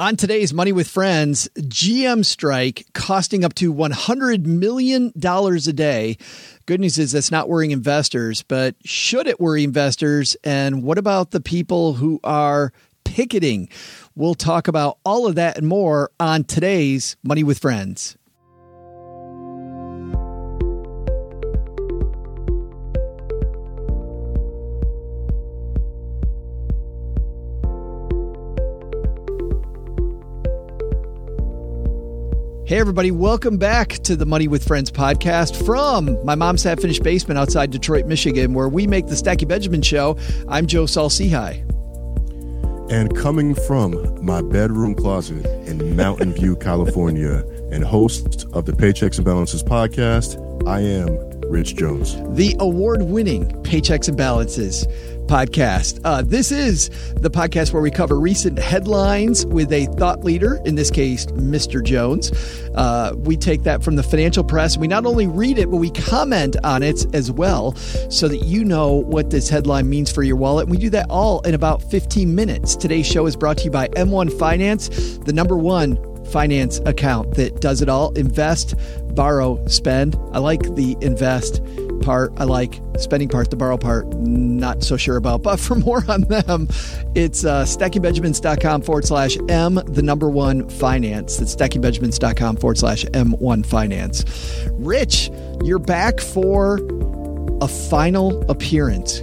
On today's Money with Friends, GM strike costing up to $100 million a day. Good news is that's not worrying investors, but should it worry investors? And what about the people who are picketing? We'll talk about all of that and more on today's Money with Friends. Hey, everybody, welcome back to the Money with Friends podcast from my mom's half finished basement outside Detroit, Michigan, where we make the Stacking Benjamin show. I'm Joe Saul-Sehy. And coming from my bedroom closet in Mountain View, California, and host of the Paychecks and Balances podcast, I am Rich Jones. The award winning Paychecks and Balances podcast. Uh, this is the podcast where we cover recent headlines with a thought leader, in this case, Mr. Jones. Uh, we take that from the financial press. We not only read it, but we comment on it as well so that you know what this headline means for your wallet. We do that all in about 15 minutes. Today's show is brought to you by M1 Finance, the number one finance account that does it all invest, borrow, spend. I like the invest part. I like spending part, the borrow part, not so sure about. But for more on them, it's uh, stackingbenjamins.com forward slash M, the number one finance. That's stackingbenjamins.com forward slash M1 finance. Rich, you're back for a final appearance.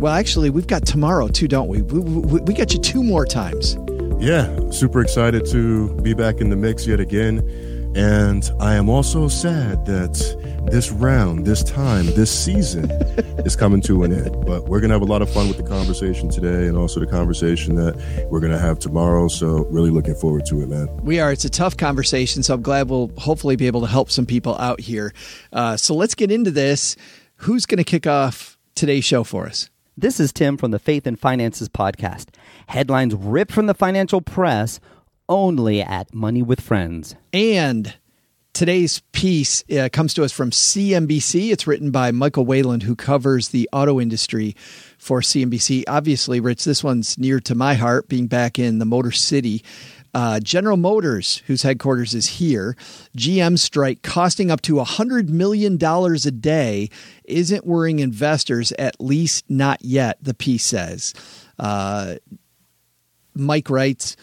Well, actually, we've got tomorrow too, don't we? We, we, we got you two more times. Yeah, super excited to be back in the mix yet again. And I am also sad that this round, this time, this season is coming to an end. But we're going to have a lot of fun with the conversation today and also the conversation that we're going to have tomorrow. So, really looking forward to it, man. We are. It's a tough conversation. So, I'm glad we'll hopefully be able to help some people out here. Uh, so, let's get into this. Who's going to kick off today's show for us? This is Tim from the Faith and Finances podcast. Headlines ripped from the financial press only at Money with Friends. And today's piece uh, comes to us from CNBC. It's written by Michael Wayland, who covers the auto industry for CNBC. Obviously, Rich, this one's near to my heart, being back in the Motor City. Uh, General Motors, whose headquarters is here, GM strike costing up to $100 million a day isn't worrying investors, at least not yet, the piece says. Uh, Mike writes,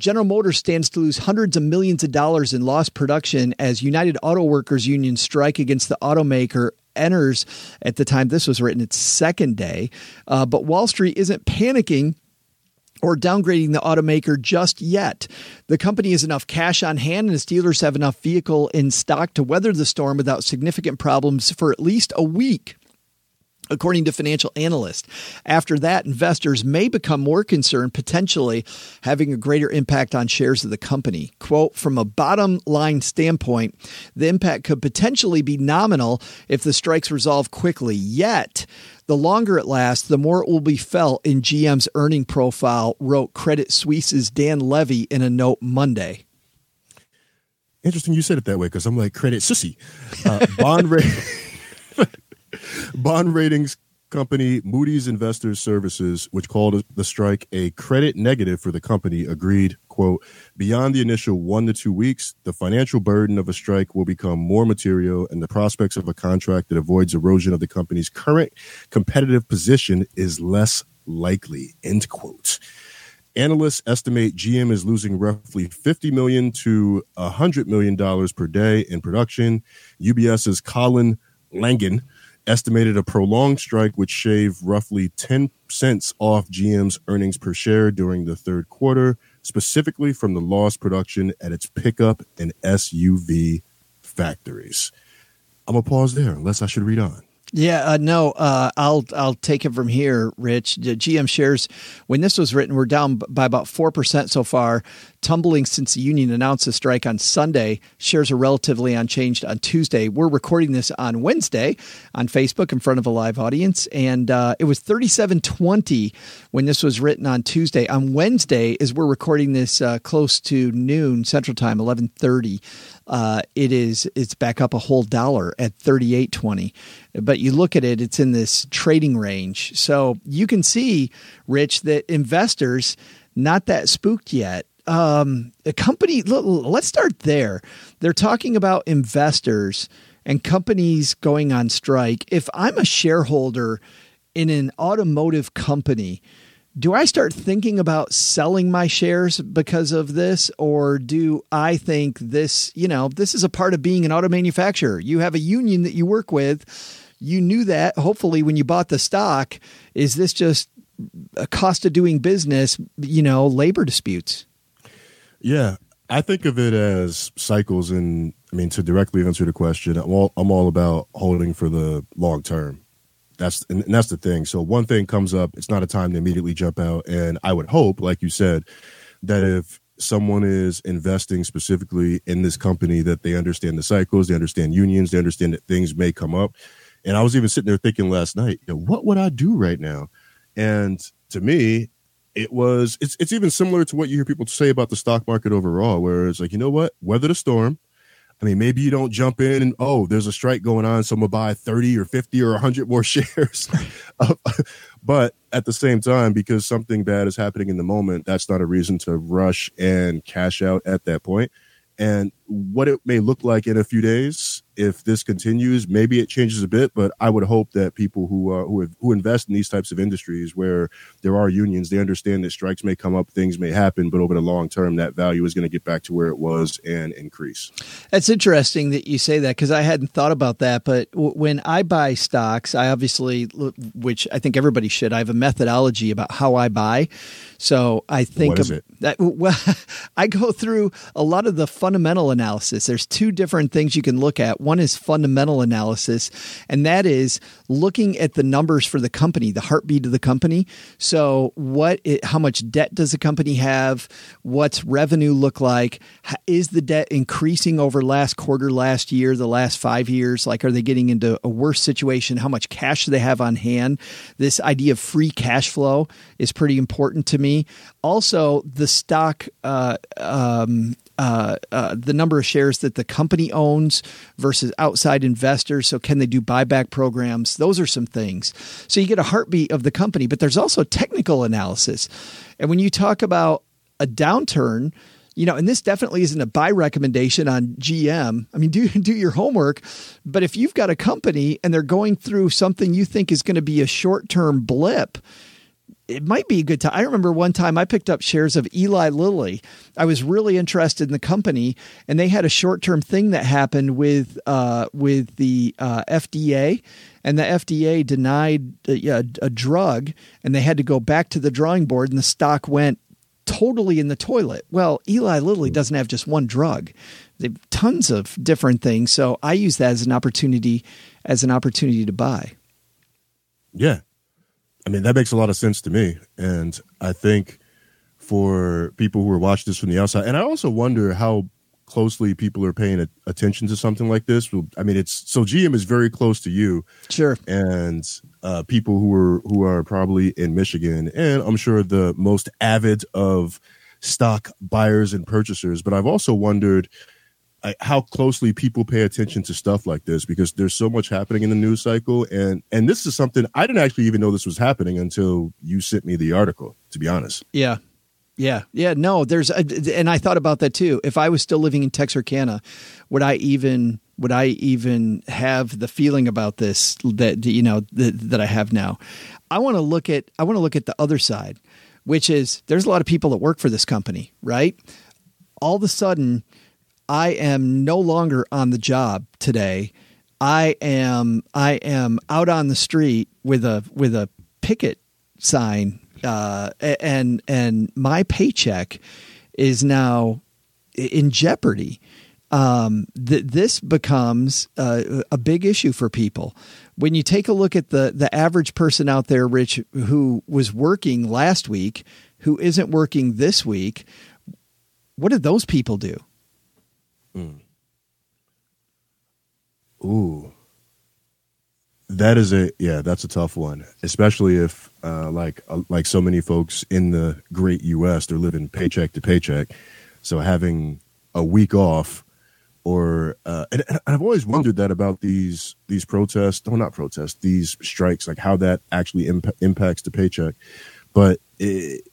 General Motors stands to lose hundreds of millions of dollars in lost production as United Auto Workers Union strike against the automaker enters at the time this was written its second day. Uh, but Wall Street isn't panicking or downgrading the automaker just yet. The company has enough cash on hand and its dealers have enough vehicle in stock to weather the storm without significant problems for at least a week according to financial analysts. After that, investors may become more concerned, potentially having a greater impact on shares of the company. Quote From a bottom line standpoint, the impact could potentially be nominal if the strikes resolve quickly. Yet, the longer it lasts, the more it will be felt in GM's earning profile, wrote Credit Suisse's Dan Levy in a note Monday. Interesting you said it that way because I'm like, Credit Suisse. Uh, bond rate. Bond ratings company Moody's Investors Services, which called the strike a credit negative for the company, agreed, quote, beyond the initial one to two weeks, the financial burden of a strike will become more material and the prospects of a contract that avoids erosion of the company's current competitive position is less likely, end quote. Analysts estimate GM is losing roughly 50 million to 100 million dollars per day in production. UBS's Colin Langan estimated a prolonged strike would shave roughly 10 cents off GM's earnings per share during the third quarter, specifically from the lost production at its pickup and SUV factories. I'm gonna pause there unless I should read on. Yeah, uh, no, uh, I'll I'll take it from here, Rich. The GM shares, when this was written, we're down by about four percent so far, tumbling since the union announced a strike on Sunday. Shares are relatively unchanged on Tuesday. We're recording this on Wednesday on Facebook in front of a live audience, and uh, it was thirty-seven twenty when this was written on Tuesday. On Wednesday, as we're recording this uh, close to noon Central Time, eleven thirty uh, it is it's back up a whole dollar at 38.20 but you look at it it's in this trading range so you can see rich that investors not that spooked yet. Um, a company, let's start there. They're talking about investors and companies going on strike. If I'm a shareholder in an automotive company, do I start thinking about selling my shares because of this? Or do I think this, you know, this is a part of being an auto manufacturer? You have a union that you work with. You knew that hopefully when you bought the stock. Is this just a cost of doing business, you know, labor disputes? Yeah. I think of it as cycles. And I mean, to directly answer the question, I'm all, I'm all about holding for the long term. That's and that's the thing. So one thing comes up, it's not a time to immediately jump out. And I would hope, like you said, that if someone is investing specifically in this company, that they understand the cycles, they understand unions, they understand that things may come up. And I was even sitting there thinking last night, you know, what would I do right now? And to me, it was it's it's even similar to what you hear people say about the stock market overall, where it's like, you know what, weather the storm, I mean, maybe you don't jump in and oh, there's a strike going on, so I'm gonna buy 30 or 50 or 100 more shares. but at the same time, because something bad is happening in the moment, that's not a reason to rush and cash out at that point. And what it may look like in a few days if this continues, maybe it changes a bit, but I would hope that people who uh, who have, who invest in these types of industries where there are unions, they understand that strikes may come up, things may happen, but over the long term, that value is going to get back to where it was and increase. That's interesting that you say that because I hadn't thought about that. But w- when I buy stocks, I obviously, which I think everybody should, I have a methodology about how I buy. So I think what is it? That, well, I go through a lot of the fundamental analysis. There's two different things you can look at. One is fundamental analysis, and that is looking at the numbers for the company, the heartbeat of the company. So, what, it, how much debt does the company have? What's revenue look like? Is the debt increasing over last quarter, last year, the last five years? Like, are they getting into a worse situation? How much cash do they have on hand? This idea of free cash flow is pretty important to me. Also, the stock uh, um, uh, uh, the number of shares that the company owns versus outside investors. So, can they do buyback programs? Those are some things. So, you get a heartbeat of the company, but there's also technical analysis. And when you talk about a downturn, you know, and this definitely isn't a buy recommendation on GM. I mean, do do your homework, but if you've got a company and they're going through something you think is going to be a short term blip, it might be a good time. I remember one time I picked up shares of Eli Lilly. I was really interested in the company, and they had a short term thing that happened with uh, with the uh, FDA, and the FDA denied a, a drug, and they had to go back to the drawing board, and the stock went totally in the toilet. Well, Eli Lilly doesn't have just one drug; they have tons of different things. So I use that as an opportunity as an opportunity to buy. Yeah, I mean, that makes a lot of sense to me. And I think for people who are watching this from the outside, and I also wonder how closely people are paying a, attention to something like this. I mean, it's so GM is very close to you, sure, and uh, people who are who are probably in Michigan, and I'm sure the most avid of stock buyers and purchasers. But I've also wondered how closely people pay attention to stuff like this because there's so much happening in the news cycle. And and this is something i didn't actually even know this was happening until you sent me the article to be honest. Yeah. Yeah. Yeah. No there's uh, a, and i thought about that too. If i was still living in texarkana would i even would i even have the feeling about this that you know that, that i have now? I want to look at i want to look at the other side which is there's a lot of people that work for this company right? All of a sudden I am no longer on the job today. I am I am out on the street with a with a picket sign, uh, and and my paycheck is now in jeopardy. Um, th- this becomes uh, a big issue for people. When you take a look at the the average person out there, Rich, who was working last week, who isn't working this week, what did those people do? Mm. Ooh. That is a yeah, that's a tough one, especially if uh, like uh, like so many folks in the great U.S. they're living paycheck to paycheck, so having a week off, or uh, and, and, I've always wondered that about these these protests, no, not protests, these strikes, like how that actually imp- impacts the paycheck. But it,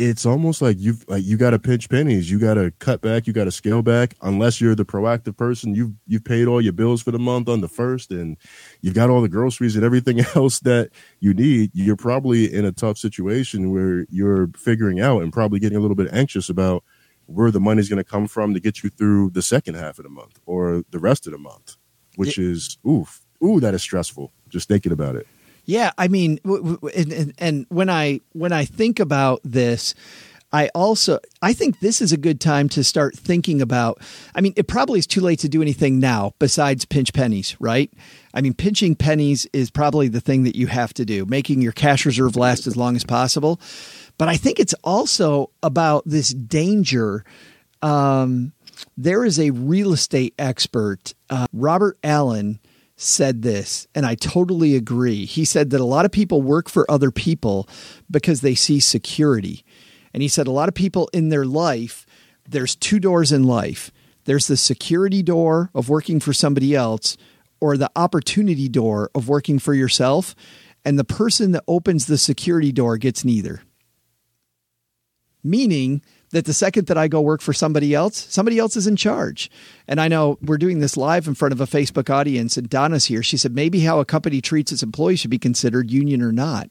it's almost like you've like you got to pinch pennies, you got to cut back, you got to scale back. Unless you're the proactive person, you've you've paid all your bills for the month on the first, and you've got all the groceries and everything else that you need. You're probably in a tough situation where you're figuring out and probably getting a little bit anxious about where the money's going to come from to get you through the second half of the month or the rest of the month, which yeah. is oof, ooh, that is stressful. Just thinking about it. Yeah, I mean, and, and, and when I when I think about this, I also I think this is a good time to start thinking about. I mean, it probably is too late to do anything now besides pinch pennies, right? I mean, pinching pennies is probably the thing that you have to do, making your cash reserve last as long as possible. But I think it's also about this danger. Um, there is a real estate expert, uh, Robert Allen said this, and I totally agree. He said that a lot of people work for other people because they see security. And he said a lot of people in their life, there's two doors in life there's the security door of working for somebody else, or the opportunity door of working for yourself. And the person that opens the security door gets neither. Meaning, that the second that I go work for somebody else, somebody else is in charge. And I know we're doing this live in front of a Facebook audience, and Donna's here. She said maybe how a company treats its employees should be considered union or not.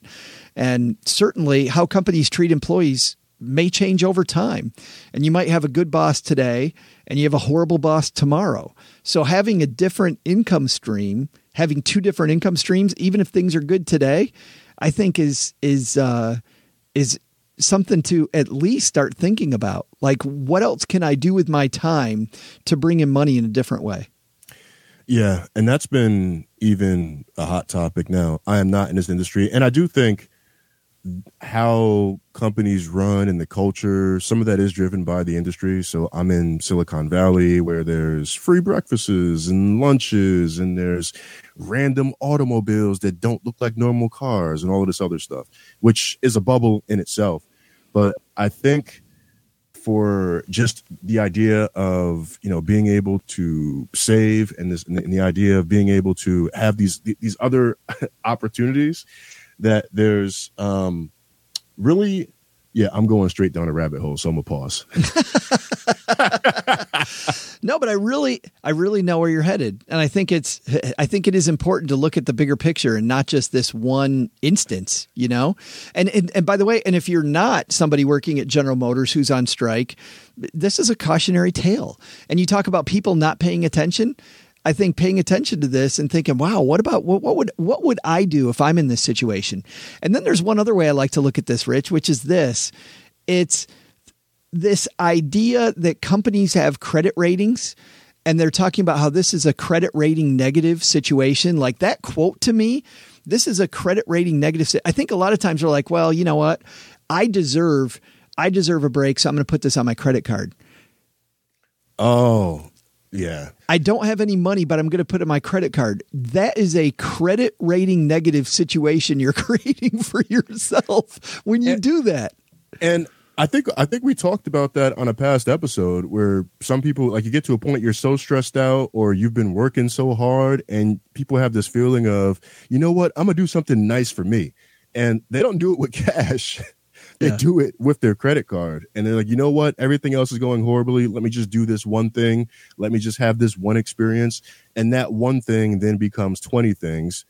And certainly how companies treat employees may change over time. And you might have a good boss today and you have a horrible boss tomorrow. So having a different income stream, having two different income streams, even if things are good today, I think is is uh, is something to at least start thinking about. Like, what else can I do with my time to bring in money in a different way? Yeah, and that's been even a hot topic now. I am not in this industry, and I do think how companies run and the culture, some of that is driven by the industry. So I'm in Silicon Valley where there's free breakfasts and lunches and there's random automobiles that don't look like normal cars and all of this other stuff, which is a bubble in itself. But I think for just the idea of you know being able to save and this and the idea of being able to have these these other opportunities that there's um really yeah, I'm going straight down a rabbit hole, so I'm gonna pause. no, but I really, I really know where you're headed, and I think it's, I think it is important to look at the bigger picture and not just this one instance, you know. And and, and by the way, and if you're not somebody working at General Motors who's on strike, this is a cautionary tale. And you talk about people not paying attention. I think paying attention to this and thinking, wow, what about what, what would what would I do if I'm in this situation? And then there's one other way I like to look at this, Rich, which is this. It's this idea that companies have credit ratings and they're talking about how this is a credit rating negative situation. Like that quote to me, this is a credit rating negative. I think a lot of times we're like, well, you know what? I deserve I deserve a break, so I'm going to put this on my credit card. Oh, yeah. I don't have any money, but I'm going to put it in my credit card. That is a credit rating negative situation you're creating for yourself when you and, do that. And I think I think we talked about that on a past episode where some people like you get to a point you're so stressed out or you've been working so hard and people have this feeling of, you know what, I'm going to do something nice for me. And they don't do it with cash. They yeah. do it with their credit card. And they're like, you know what? Everything else is going horribly. Let me just do this one thing. Let me just have this one experience. And that one thing then becomes 20 things,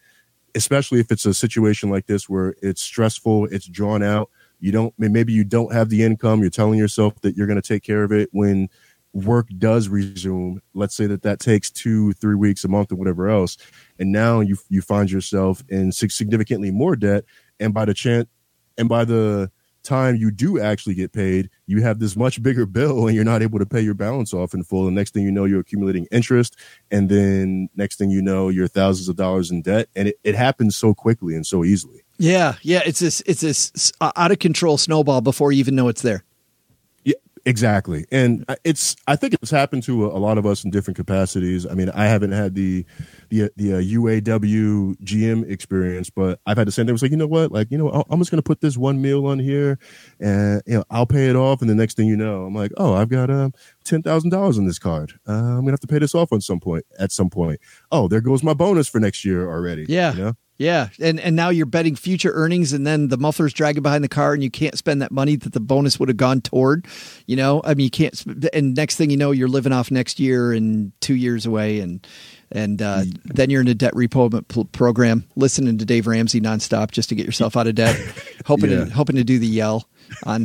especially if it's a situation like this where it's stressful, it's drawn out. You don't, maybe you don't have the income. You're telling yourself that you're going to take care of it when work does resume. Let's say that that takes two, three weeks, a month, or whatever else. And now you, you find yourself in significantly more debt. And by the chance, and by the time you do actually get paid, you have this much bigger bill and you're not able to pay your balance off in full. And next thing you know, you're accumulating interest. And then next thing you know, you're thousands of dollars in debt. And it, it happens so quickly and so easily. Yeah. Yeah. It's this, it's this out of control snowball before you even know it's there. Yeah, exactly. And it's, I think it's happened to a, a, lot of us in different capacities. I mean, I haven't had the, the, the uh, UAW GM experience, but I've had the same thing. It was like, you know what? Like, you know, I'm just going to put this one meal on here and, you know, I'll pay it off. And the next thing you know, I'm like, oh, I've got uh, $10,000 on this card. Uh, I'm going to have to pay this off on some point, at some point. Oh, there goes my bonus for next year already. Yeah. You know? Yeah, and and now you're betting future earnings, and then the muffler's dragging behind the car, and you can't spend that money that the bonus would have gone toward. You know, I mean, you can't. And next thing you know, you're living off next year and two years away, and and uh, then you're in a debt repayment program, listening to Dave Ramsey nonstop just to get yourself out of debt, hoping yeah. to, hoping to do the yell on.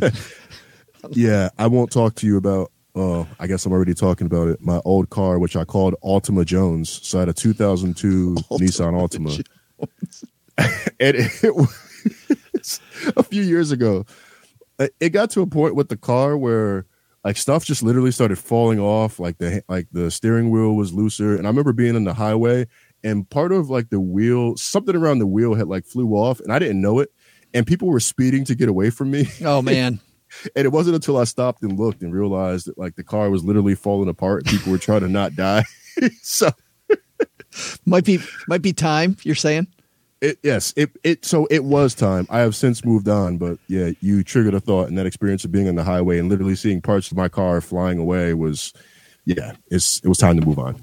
yeah, I won't talk to you about uh, I guess I'm already talking about it. My old car, which I called Altima Jones, so I had a 2002 Nissan Altima, and it, it a few years ago. It got to a point with the car where like stuff just literally started falling off. Like the like the steering wheel was looser, and I remember being on the highway, and part of like the wheel, something around the wheel had like flew off, and I didn't know it, and people were speeding to get away from me. Oh man. and it wasn't until I stopped and looked and realized that like the car was literally falling apart. People were trying to not die. so might be might be time. You're saying? It, yes, it it so it was time. I have since moved on, but yeah, you triggered a thought, and that experience of being on the highway and literally seeing parts of my car flying away was, yeah, it's it was time to move on.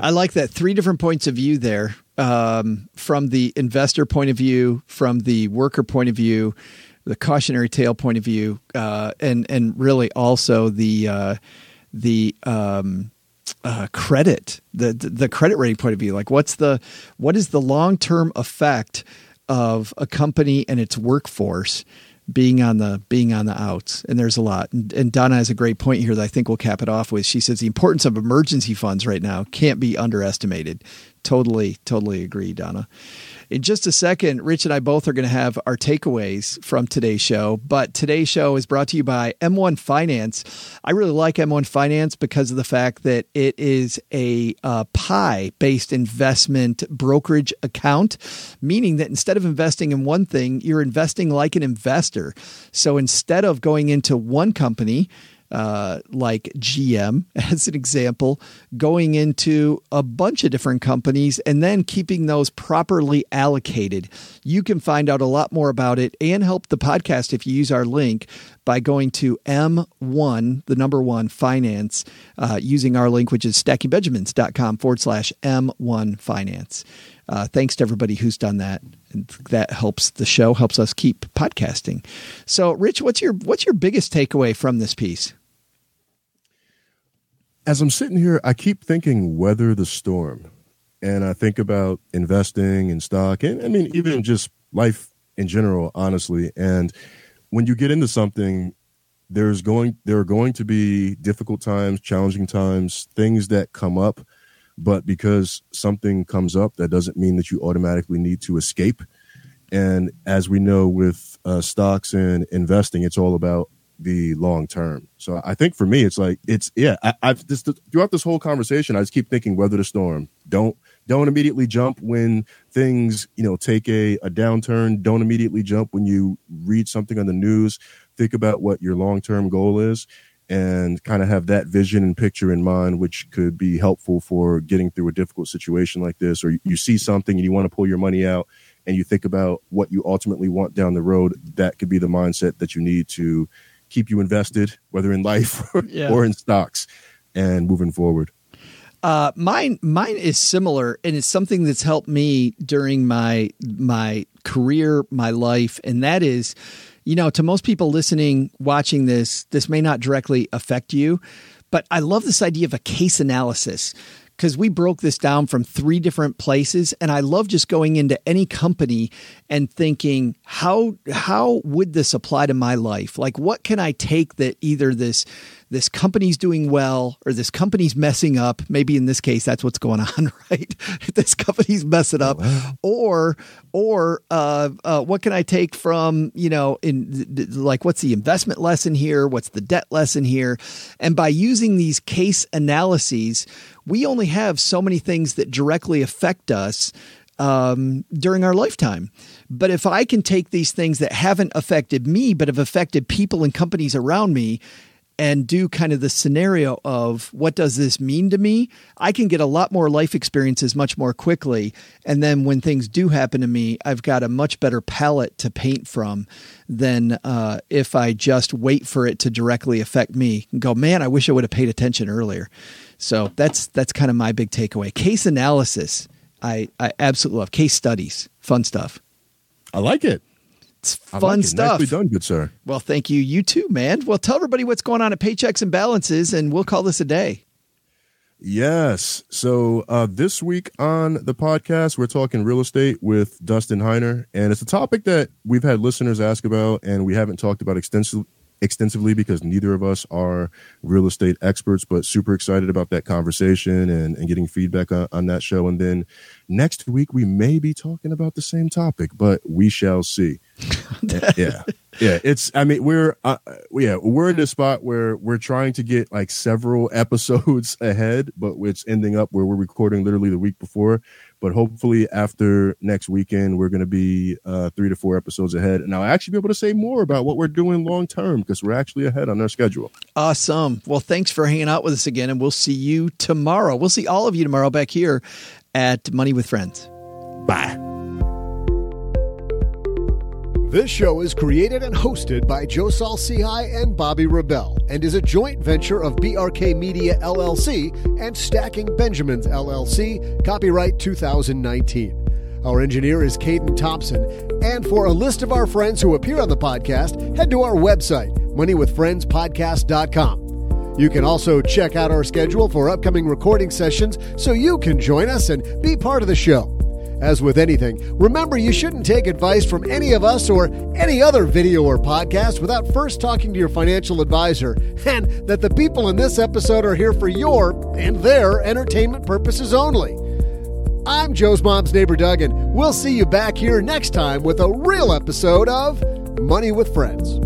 I like that three different points of view there, um, from the investor point of view, from the worker point of view, the cautionary tale point of view, uh, and and really also the uh, the um, uh, credit the the credit rating point of view. Like, what's the what is the long term effect of a company and its workforce? being on the being on the outs and there's a lot and, and, donna has a great point here that i think we'll cap it off with she says the importance of emergency funds right now can't be underestimated totally totally agree donna in just a second, Rich and I both are going to have our takeaways from today's show. But today's show is brought to you by M1 Finance. I really like M1 Finance because of the fact that it is a uh, PIE based investment brokerage account, meaning that instead of investing in one thing, you're investing like an investor. So instead of going into one company, uh, like GM, as an example, going into a bunch of different companies and then keeping those properly allocated. You can find out a lot more about it and help the podcast if you use our link by going to M1, the number one finance, uh, using our link, which is stackingbenjamins.com forward slash M1 finance. Uh, thanks to everybody who's done that. And that helps the show, helps us keep podcasting. So, Rich, what's your what's your biggest takeaway from this piece? As I'm sitting here, I keep thinking weather the storm. And I think about investing in stock and I mean, even just life in general, honestly. And when you get into something, there's going there are going to be difficult times, challenging times, things that come up. But because something comes up, that doesn't mean that you automatically need to escape. And as we know with uh, stocks and investing, it's all about the long term. So I think for me, it's like it's yeah. I, have just throughout this whole conversation, I just keep thinking weather the storm. Don't don't immediately jump when things you know take a, a downturn. Don't immediately jump when you read something on the news. Think about what your long term goal is, and kind of have that vision and picture in mind, which could be helpful for getting through a difficult situation like this. Or you see something and you want to pull your money out and you think about what you ultimately want down the road, that could be the mindset that you need to keep you invested, whether in life or, yeah. or in stocks, and moving forward. Uh, mine, mine is similar, and it's something that's helped me during my my career, my life, and that is, you know, to most people listening, watching this, this may not directly affect you, but I love this idea of a case analysis because we broke this down from three different places and i love just going into any company and thinking how how would this apply to my life? Like what can i take that either this this company's doing well or this company's messing up. Maybe in this case, that's what's going on, right? this company's messing up, oh, wow. or or uh, uh, what can I take from you know in like what's the investment lesson here? What's the debt lesson here? And by using these case analyses, we only have so many things that directly affect us um, during our lifetime. But if I can take these things that haven't affected me, but have affected people and companies around me, and do kind of the scenario of what does this mean to me, I can get a lot more life experiences much more quickly. And then when things do happen to me, I've got a much better palette to paint from than uh, if I just wait for it to directly affect me and go, man, I wish I would have paid attention earlier. So that's that's kind of my big takeaway. Case analysis, I, I absolutely love case studies. Fun stuff. I like it. It's fun like it. stuff. Nicely done, good sir. Well, thank you. You too, man. Well, tell everybody what's going on at Paychecks and Balances, and we'll call this a day. Yes. So uh, this week on the podcast, we're talking real estate with Dustin Heiner, and it's a topic that we've had listeners ask about, and we haven't talked about extensively extensively because neither of us are real estate experts, but super excited about that conversation and, and getting feedback on, on that show. And then next week, we may be talking about the same topic, but we shall see. yeah. Yeah. It's, I mean, we're, uh, yeah, we're in a spot where we're trying to get like several episodes ahead, but it's ending up where we're recording literally the week before but hopefully after next weekend we're going to be uh, three to four episodes ahead and i'll actually be able to say more about what we're doing long term because we're actually ahead on our schedule Awesome. Well, thanks for hanging out with us again, and we'll see you tomorrow. We'll see all of you tomorrow back here at Money with Friends. bye This show is created and hosted by Joe Saul-Sehy and Bobby Rebel and is a joint venture of BRK Media LLC and Stacking Benjamins LLC, copyright 2019. Our engineer is Caden Thompson, and for a list of our friends who appear on the podcast, head to our website, moneywithfriendspodcast.com. You can also check out our schedule for upcoming recording sessions so you can join us and be part of the show. As with anything, remember you shouldn't take advice from any of us or any other video or podcast without first talking to your financial advisor, and that the people in this episode are here for your and their entertainment purposes only. I'm Joe's mom's neighbor Doug, and we'll see you back here next time with a real episode of Money with Friends.